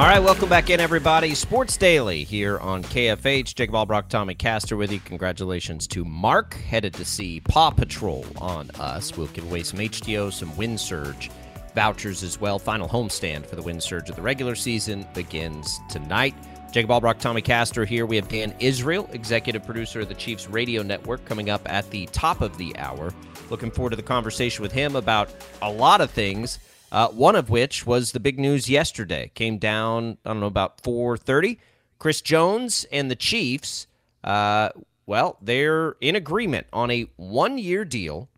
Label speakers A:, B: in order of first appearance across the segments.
A: All right, welcome back in, everybody. Sports Daily here on KFH. Jacob Albracht, Tommy Caster with you. Congratulations to Mark, headed to see Paw Patrol on us. We'll give away some HTO, some Wind Surge vouchers as well. Final homestand for the Wind Surge of the regular season begins tonight. Jacob Albracht, Tommy Caster here. We have Dan Israel, executive producer of the Chiefs Radio Network, coming up at the top of the hour. Looking forward to the conversation with him about a lot of things uh, one of which was the big news yesterday. Came down, I don't know, about 4:30. Chris Jones and the Chiefs, uh, well, they're in agreement on a one-year deal.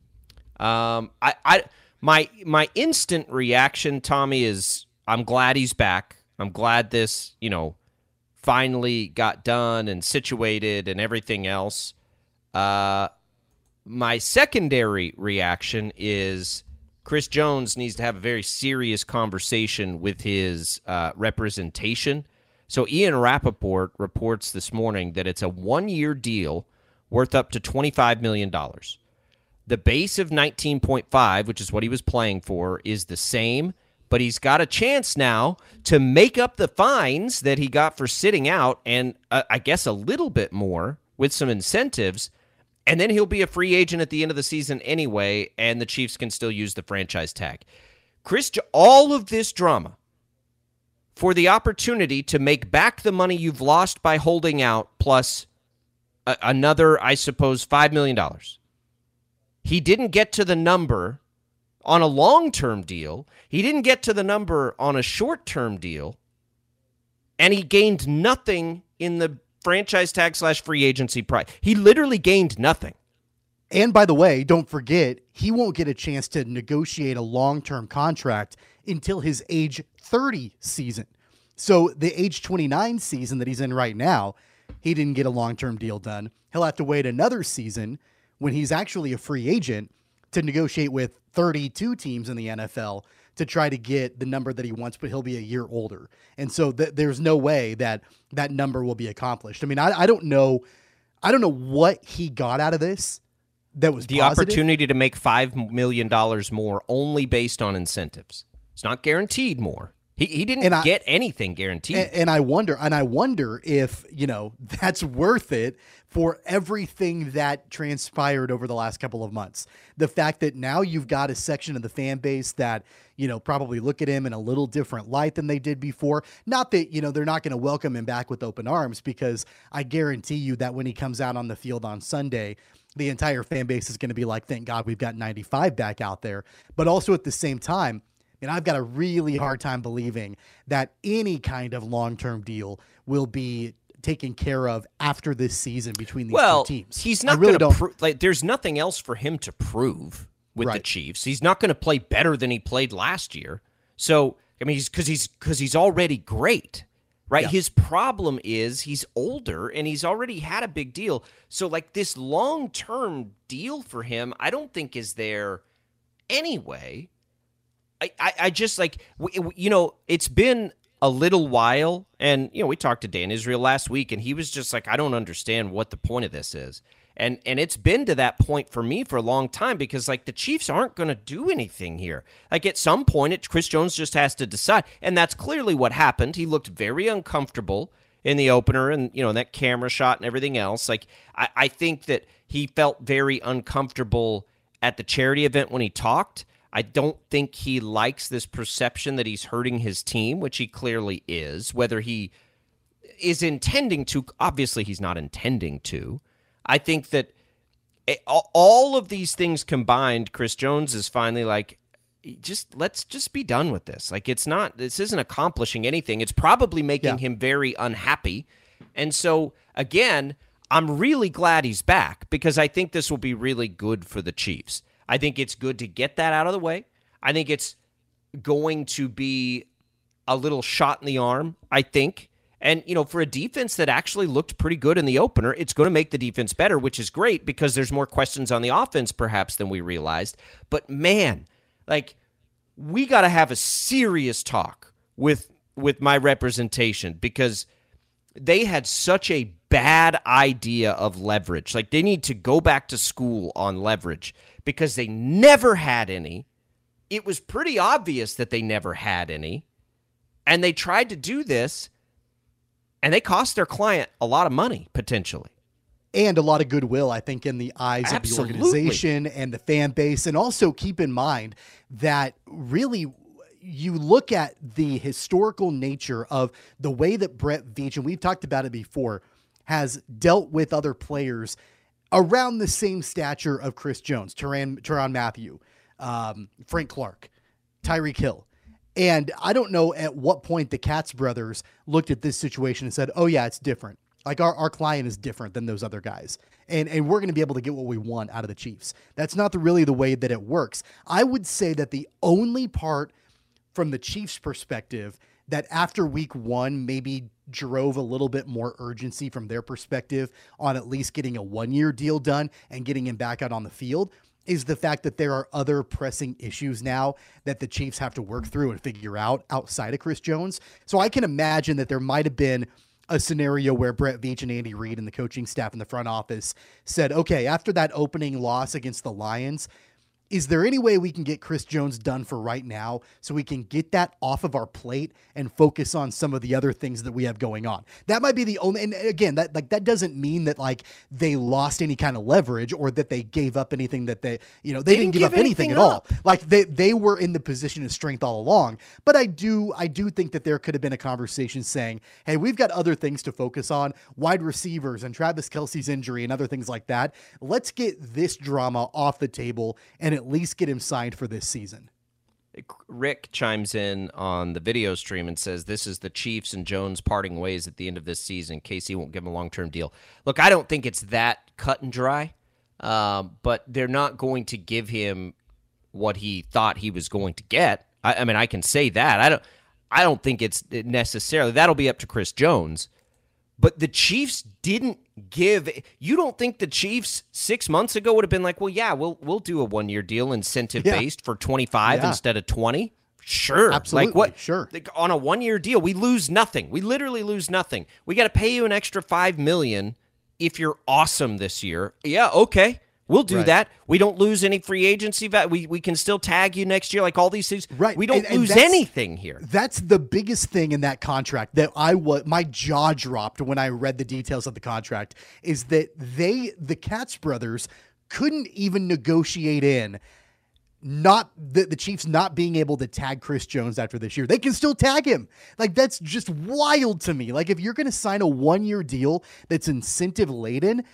A: Um, I, I, my, my instant reaction, Tommy, is I'm glad he's back. I'm glad this, you know, finally got done and situated and everything else. Uh, my secondary reaction is Chris Jones needs to have a very serious conversation with his uh, representation. So Ian Rapoport reports this morning that it's a one-year deal worth up to $25 million. The base of 19.5, which is what he was playing for, is the same, but he's got a chance now to make up the fines that he got for sitting out and uh, I guess a little bit more with some incentives – and then he'll be a free agent at the end of the season anyway, and the Chiefs can still use the franchise tag. Chris, all of this drama for the opportunity to make back the money you've lost by holding out, plus a- another, I suppose, $5 million. He didn't get to the number on a long term deal, he didn't get to the number on a short term deal, and he gained nothing in the franchise tag slash free agency price. He literally gained nothing.
B: And by the way, don't forget, he won't get a chance to negotiate a long term contract until his age 30 season. So the age 29 season that he's in right now, he didn't get a long term deal done. He'll have to wait another season when he's actually a free agent to negotiate with 32 teams in the NFL to try to get the number that he wants, but he'll be a year older. And so th- there's no way that that number will be accomplished. I mean, I, I don't know. I don't know what he got out of this that was
A: the
B: positive.
A: opportunity to make $5 million more only based on incentives. It's not guaranteed more. He, he didn't I, get anything guaranteed.
B: And, and, I wonder, and I wonder if you know that's worth it for everything that transpired over the last couple of months. The fact that now you've got a section of the fan base that you know probably look at him in a little different light than they did before. Not that you know they're not going to welcome him back with open arms, because I guarantee you that when he comes out on the field on Sunday, the entire fan base is going to be like, "Thank God we've got 95 back out there." But also at the same time and I've got a really hard time believing that any kind of long term deal will be taken care of after this season between these
A: well,
B: two teams.
A: He's not really going to prove like there's nothing else for him to prove with right. the Chiefs. He's not going to play better than he played last year. So, I mean, he's cuz he's cuz he's already great. Right? Yeah. His problem is he's older and he's already had a big deal. So like this long-term deal for him, I don't think is there anyway. I, I, just like you know it's been a little while and you know we talked to Dan Israel last week and he was just like I don't understand what the point of this is. And and it's been to that point for me for a long time because like the Chiefs aren't going to do anything here. Like at some point it, Chris Jones just has to decide and that's clearly what happened. He looked very uncomfortable in the opener and you know that camera shot and everything else. Like I, I think that he felt very uncomfortable at the charity event when he talked I don't think he likes this perception that he's hurting his team, which he clearly is. Whether he is intending to, obviously, he's not intending to. I think that eh, all of these things combined, Chris Jones is finally like, just let's just be done with this. Like, it's not, this isn't accomplishing anything. It's probably making yeah. him very unhappy. And so, again, I'm really glad he's back because I think this will be really good for the Chiefs. I think it's good to get that out of the way. I think it's going to be a little shot in the arm, I think. And, you know, for a defense that actually looked pretty good in the opener, it's going to make the defense better, which is great because there's more questions on the offense perhaps than we realized. But man, like we got to have a serious talk with with my representation because they had such a bad idea of leverage. Like they need to go back to school on leverage because they never had any. It was pretty obvious that they never had any. And they tried to do this and they cost their client a lot of money potentially
B: and a lot of goodwill, I think, in the eyes
A: Absolutely.
B: of the organization and the fan base. And also keep in mind that really you look at the historical nature of the way that Brett Veach, and we've talked about it before, has dealt with other players around the same stature of Chris Jones, Tyrann, Tyrann Mathieu, um, Frank Clark, Tyreek Hill. And I don't know at what point the Katz brothers looked at this situation and said, oh, yeah, it's different. Like our, our client is different than those other guys. And and we're going to be able to get what we want out of the Chiefs. That's not the, really the way that it works. I would say that the only part from the Chiefs perspective that after week 1 maybe drove a little bit more urgency from their perspective on at least getting a one-year deal done and getting him back out on the field is the fact that there are other pressing issues now that the Chiefs have to work through and figure out outside of Chris Jones. So I can imagine that there might have been a scenario where Brett Veach and Andy Reid and the coaching staff in the front office said, okay, after that opening loss against the Lions, is there any way we can get Chris Jones done for right now so we can get that off of our plate and focus on some of the other things that we have going on? That might be the only and again that like that doesn't mean that like they lost any kind of leverage or that they gave up anything that they you know they, they didn't, didn't, give, up anything, anything at all. Like they they were in the position of strength all along. But I do I do think that there could have been a conversation saying, "Hey, we've got other things to focus on, wide receivers and Travis Kelce's injury and other things like that. Let's get this drama off the table and at least get him signed for this season.
A: Rick chimes in on the video stream and says this is the Chiefs and Jones parting ways at the end of this season. KC won't give him a long term deal. Look, I don't think it's that cut and dry, uh, but they're not going to give him what he thought he was going to get. I, I mean, I can say that. I don't. I don't think it's necessarily that'll be up to Chris Jones. But the Chiefs didn't give. You don't think the Chiefs six months ago would have been like, well, yeah, we'll we'll do a one year deal, incentive based yeah. for twenty five yeah. instead of twenty. Sure,
B: absolutely.
A: Like what?
B: Sure.
A: Like on a one year deal, we lose nothing. We literally lose nothing. We got to pay you an extra five million if you're awesome this year. Yeah, okay. We'll do right. that. We don't lose any free agency value. We we can still tag you next year, like all these things.
B: Right.
A: We don't and, lose anything here.
B: That's the biggest thing in that contract that I was my jaw dropped when I read the details of the contract is that they the Katz brothers couldn't even negotiate in not the, the Chiefs not being able to tag Chris Jones after this year. They can still tag him. Like that's just wild to me. Like if you're going to sign a 1-year deal that's incentive laden,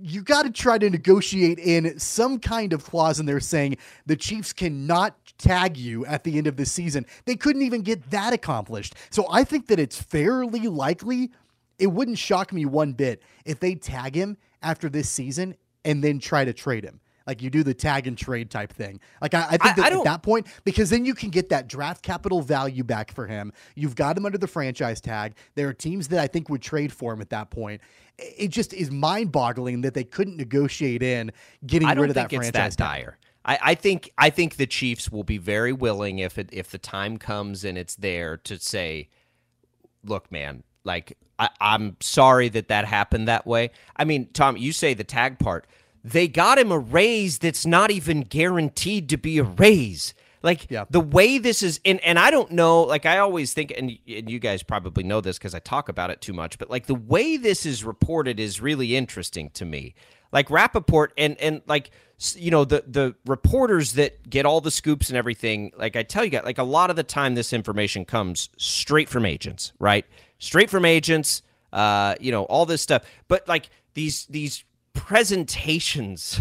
B: you got to try to negotiate in some kind of clause in there saying the Chiefs cannot tag you at the end of the season. They couldn't even get that accomplished. So I think that it's fairly likely. It wouldn't shock me one bit if they tag him after this season and then try to trade him. Like you do the tag and trade type thing. Like I, I think that I at that point, because then you can get that draft capital value back for him. You've got him under the franchise tag. There are teams that I think would trade for him at that point. It just is mind boggling that they couldn't negotiate in getting rid of that franchise
A: that dire. I, I, think I think the Chiefs will be very willing if it if the time comes and it's there to say, look, man, like I, I'm sorry that that happened that way. I mean, Tom, you say the tag part they got him a raise that's not even guaranteed to be a raise. Like yeah. the way this is, and, and I don't know, like I always think, and, and you guys probably know this because I talk about it too much, but like the way this is reported is really interesting to me. Like Rapoport and, and like, you know, the, the reporters that get all the scoops and everything, like I tell you guys, like a lot of the time this information comes straight from agents, right? Straight from agents, uh, you know, all this stuff. But like these, these presentations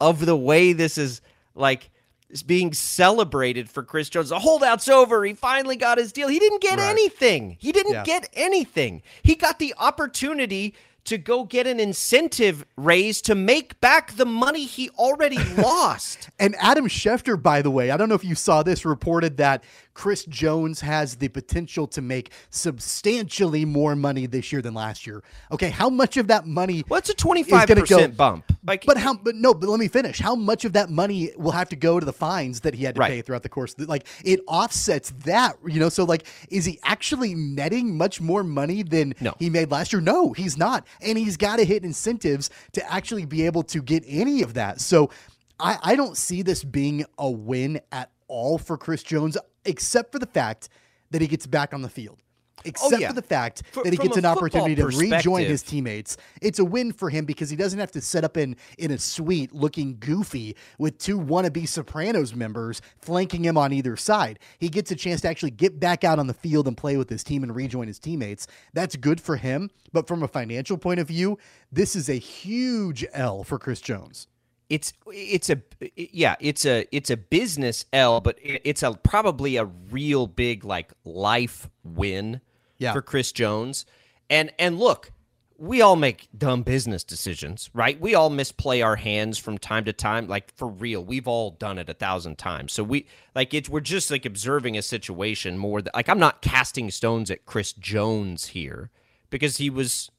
A: of the way this is like is being celebrated for Chris Jones. The holdout's over. He finally got his deal. He didn't get right. anything. He didn't yeah. get anything. He got the opportunity to go get an incentive raise to make back the money he already lost.
B: And Adam Schefter, by the way, I don't know if you saw this, reported that Chris Jones has the potential to make substantially more money this year than last year. Okay, how much of that money?
A: What's a twenty five percent bump?
B: Like, but how? But no. But let me finish. How much of that money will have to go to the fines that he had to right. pay throughout the course? Like it offsets that, you know. So like, is he actually netting much more money than
A: no.
B: he made last year? No, he's not and he's got to hit incentives to actually be able to get any of that. So I, I don't see this being a win at all for Chris Jones, except for the fact that he gets back on the field. Except oh, yeah. for the fact for, that he gets an opportunity to rejoin his teammates. It's a win for him because he doesn't have to set up in in a suite looking goofy with two wannabe Sopranos members flanking him on either side. He gets a chance to actually get back out on the field and play with his team and rejoin his teammates. That's good for him, but from a financial point of view, this is a huge L for Chris Jones
A: it's it's a yeah it's a it's a business L, but it's a probably a real big like life win
B: yeah.
A: for Chris Jones. And and look, we all make dumb business decisions, right? We all misplay our hands from time to time, like for real. We've all done it a thousand times. So we like it's we're just like observing a situation more that like I'm not casting stones at Chris Jones here because he was,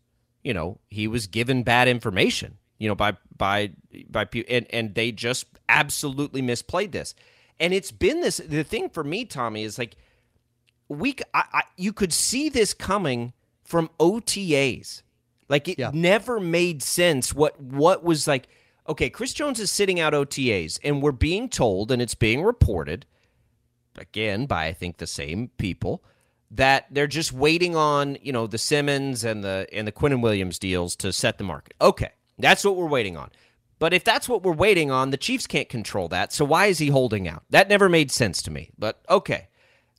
A: you know, he was given bad information, you know, by by by and and they just absolutely misplayed this. And it's been this the thing for me, Tommy, is like we I, I, you could see this coming from OTAs. Like it yeah. never made sense what what was like okay, Chris Jones is sitting out OTAs and we're being told and it's being reported again by I think the same people that they're just waiting on, you know, the Simmons and the and the Quinnen Williams deals to set the market. Okay. That's what we're waiting on. But if that's what we're waiting on, the Chiefs can't control that. So why is he holding out? That never made sense to me. But okay.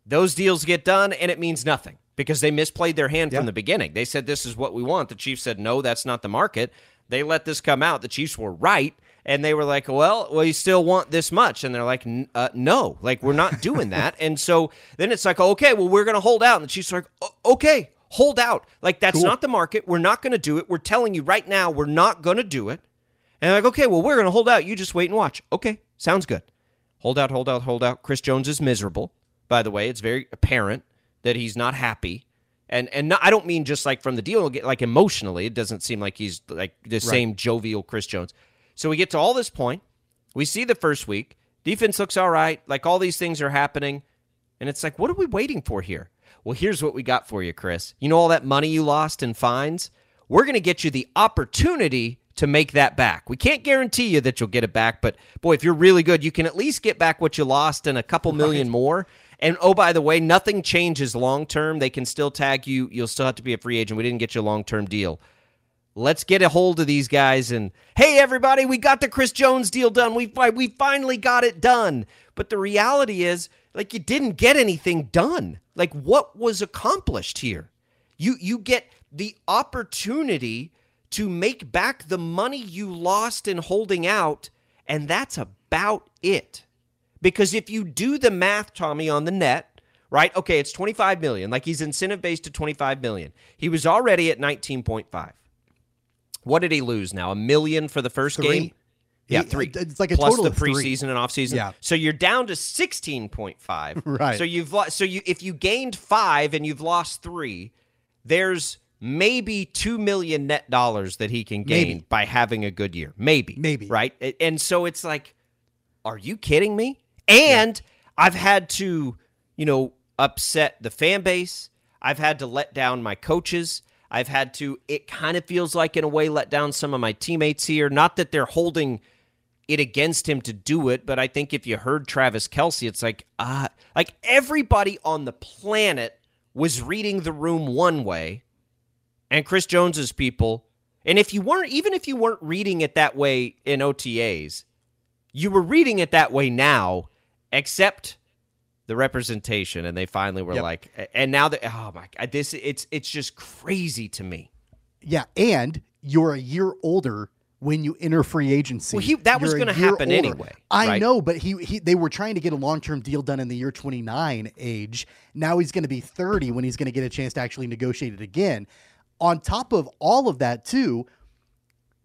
A: Those deals get done, and it means nothing because they misplayed their hand yeah. from the beginning. They said, This is what we want. The Chiefs said, No, that's not the market. They let this come out. The Chiefs were right. And they were like, Well, we still want this much. And they're like, uh, No, like, we're not doing that. and so then it's like, Okay, well, we're going to hold out. And the Chiefs are like, Okay, hold out. Like, that's cool. not the market. We're not going to do it. We're telling you right now, we're not going to do it. And like, okay, well, we're going to hold out. You just wait and watch. Okay, sounds good. Hold out, hold out, hold out. Chris Jones is miserable by the way. It's very apparent that he's not happy. And and not, I don't mean just like from the deal, like emotionally, it doesn't seem like he's like the right. same jovial Chris Jones. So we get to all this point. We see the first week. Defense looks all right. Like all these things are happening. And it's like, what are we waiting for here? Well, here's what we got for you, Chris. You know all that money you lost in fines? We're going to get you the opportunity to make that back. We can't guarantee you that you'll get it back, but boy, if you're really good, you can at least get back what you lost and a couple million right. more. And oh, by the way, nothing changes long term. They can still tag you. You'll still have to be a free agent. We didn't get you a long term deal. Let's get a hold of these guys and hey, everybody, we got the Chris Jones deal done. We we finally got it done. But the reality is, like, you didn't get anything done. Like, what was accomplished here? You you get the opportunity to make back the money you lost in holding out, and that's about it. Because if you do the math, Tommy, on the net, right? Okay, it's 25 million. Like he's incentive based to 25 million. He was already at 19.5. What did he lose now? A million for the first
B: three.
A: game? Yeah, three.
B: It's like a
A: plus
B: total
A: the preseason
B: three.
A: and offseason.
B: Yeah.
A: So you're down to 16.5.
B: right.
A: So you've lost. So you if you gained five and you've lost three, there's maybe two million net dollars that he can gain maybe. by having a good year. Maybe.
B: Maybe.
A: Right. And so it's like, are you kidding me? And yeah. I've had to, you know, upset the fan base. I've had to let down my coaches. I've had to, it kind of feels like, in a way, let down some of my teammates here. Not that they're holding it against him to do it, but I think if you heard Travis Kelce, it's like, ah, uh, like everybody on the planet was reading the room one way, and Chris Jones's people. And if you weren't, even if you weren't reading it that way in OTAs, you were reading it that way now except the representation and they finally were yep. like and now that oh my god this it's it's just crazy to me
B: yeah and you're a year older when you enter free agency.
A: Well, he, that was going to happen older. anyway.
B: I
A: right?
B: know, but he, he they were trying to get a long term deal done in the year 29 age. Now he's going to be 30 when he's going to get a chance to actually negotiate it again. On top of all of that, too,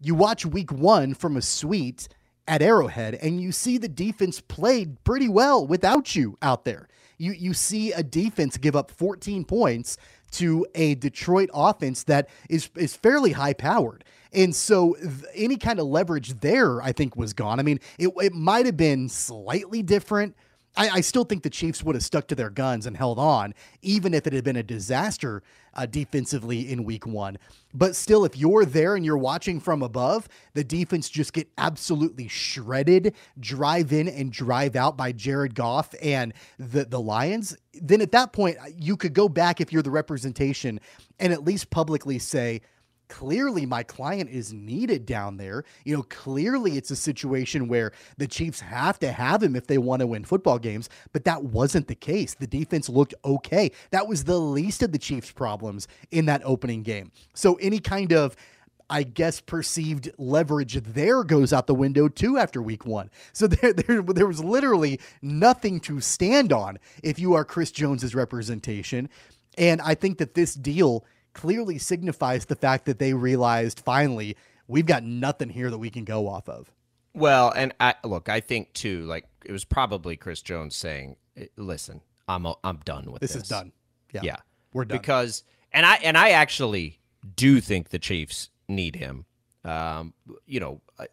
B: you watch week one from a suite at Arrowhead and you see the defense played pretty well without you out there. You you see a defense give up 14 points to a Detroit offense that is is fairly high powered. And so th- any kind of leverage there, I think, was gone. I mean, it, it might have been slightly different. I, I, still think the Chiefs would have stuck to their guns and held on, even if it had been a disaster uh, defensively in week one. But still, if you're there and you're watching from above, the defense just get absolutely shredded, drive in and drive out by Jared Goff and the, the Lions. Then at that point, you could go back if you're the representation and at least publicly say, clearly my client is needed down there. You know, clearly it's a situation where the Chiefs have to have him if they want to win football games, but that wasn't the case. The defense looked okay. That was the least of the Chiefs' problems in that opening game. So any kind of I guess perceived leverage there goes out the window too after week one. So there, there, there was literally nothing to stand on if you are Chris Jones's representation. And I think that this deal clearly signifies the fact that they realized finally we've got nothing here that we can go off of.
A: Well, and I look, I think too, like it was probably Chris Jones saying, "Listen, I'm a, I'm done with this.
B: This is done. Yeah,
A: yeah,
B: we're done."
A: Because and I and I actually do think the Chiefs need him. Um, you know,
B: I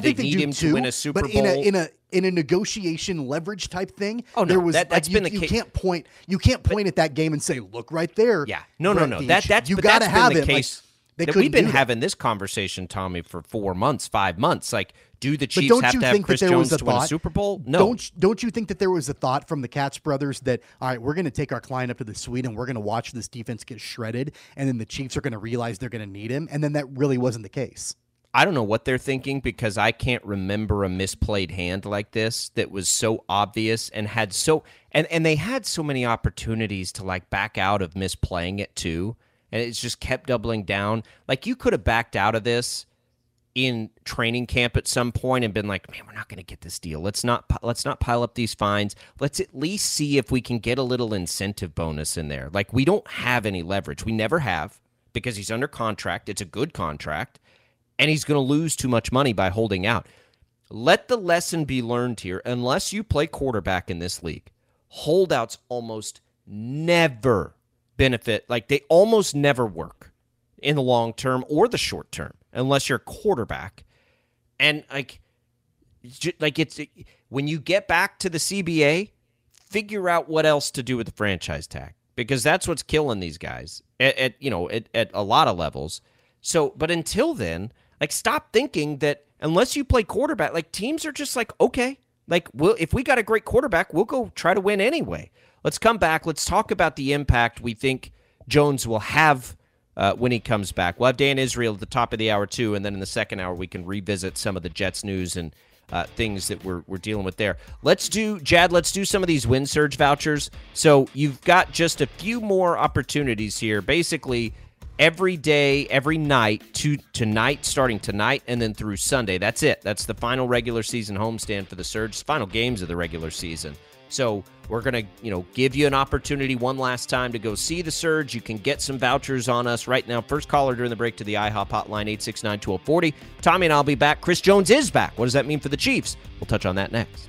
B: think
A: they,
B: they
A: need
B: do
A: him
B: too,
A: to win a Super
B: but
A: Bowl.
B: in a in a in a negotiation leverage type thing.
A: Oh, no,
B: there was
A: that- that's
B: like,
A: been
B: you,
A: the
B: you can't point you can't point at that game and say, "Look right there."
A: Yeah, no, no,
B: Brett
A: no.
B: Veach.
A: That that's
B: you got to have
A: the
B: Like,
A: case.
B: they
A: that we've been having this conversation, Tommy, for four months, five months. Like, do the
B: But
A: Chiefs
B: don't
A: have
B: you
A: to have
B: think
A: Chris
B: that there
A: Jones
B: was a
A: to win a
B: thought?
A: Super Bowl? No.
B: Don't don't you think that there was a thought from the Katz brothers that all right, we're going to take our client up to the suite and we're going to watch this defense get shredded, and then the Chiefs are going to realize they're going to need him, and then that really wasn't the case.
A: I don't know what they're thinking because I can't remember a misplayed hand like this that was so obvious and had so and and they had so many opportunities to like back out of misplaying it too and it's just kept doubling down. Like you could have backed out of this in training camp at some point and been like, "Man, we're not going to get this deal. Let's not let's not pile up these fines. Let's at least see if we can get a little incentive bonus in there." Like we don't have any leverage. We never have because he's under contract. It's a good contract and he's going to lose too much money by holding out. Let the lesson be learned here. Unless you play quarterback in this league, holdouts almost never benefit. Like they almost never work in the long term or the short term, unless you're a quarterback. And like, like it's when you get back to the CBA, figure out what else to do with the franchise tag because that's what's killing these guys at, at you know at, at a lot of levels. So, but until then, like stop thinking that unless you play quarterback, like teams are just like okay, like we'll if we got a great quarterback, we'll go try to win anyway. Let's come back. Let's talk about the impact we think Jones will have uh, when he comes back. We'll have Dan Israel at the top of the hour too, and then in the second hour we can revisit some of the Jets news and uh, things that we're we're dealing with there. Let's do Jad. Let's do some of these Wind Surge vouchers. So you've got just a few more opportunities here. Basically, every day, every night, to tonight, starting tonight, and then through Sunday. That's it. That's the final regular season homestand for the Surge. Final games of the regular season. So we're gonna, you know, give you an opportunity one last time to go see the Surge. You can get some vouchers on us right now. First caller during the break to the IHOP hotline 869-1240. Tommy and I'll be back. Chris Jones is back. What does that mean for the Chiefs? We'll touch on that next.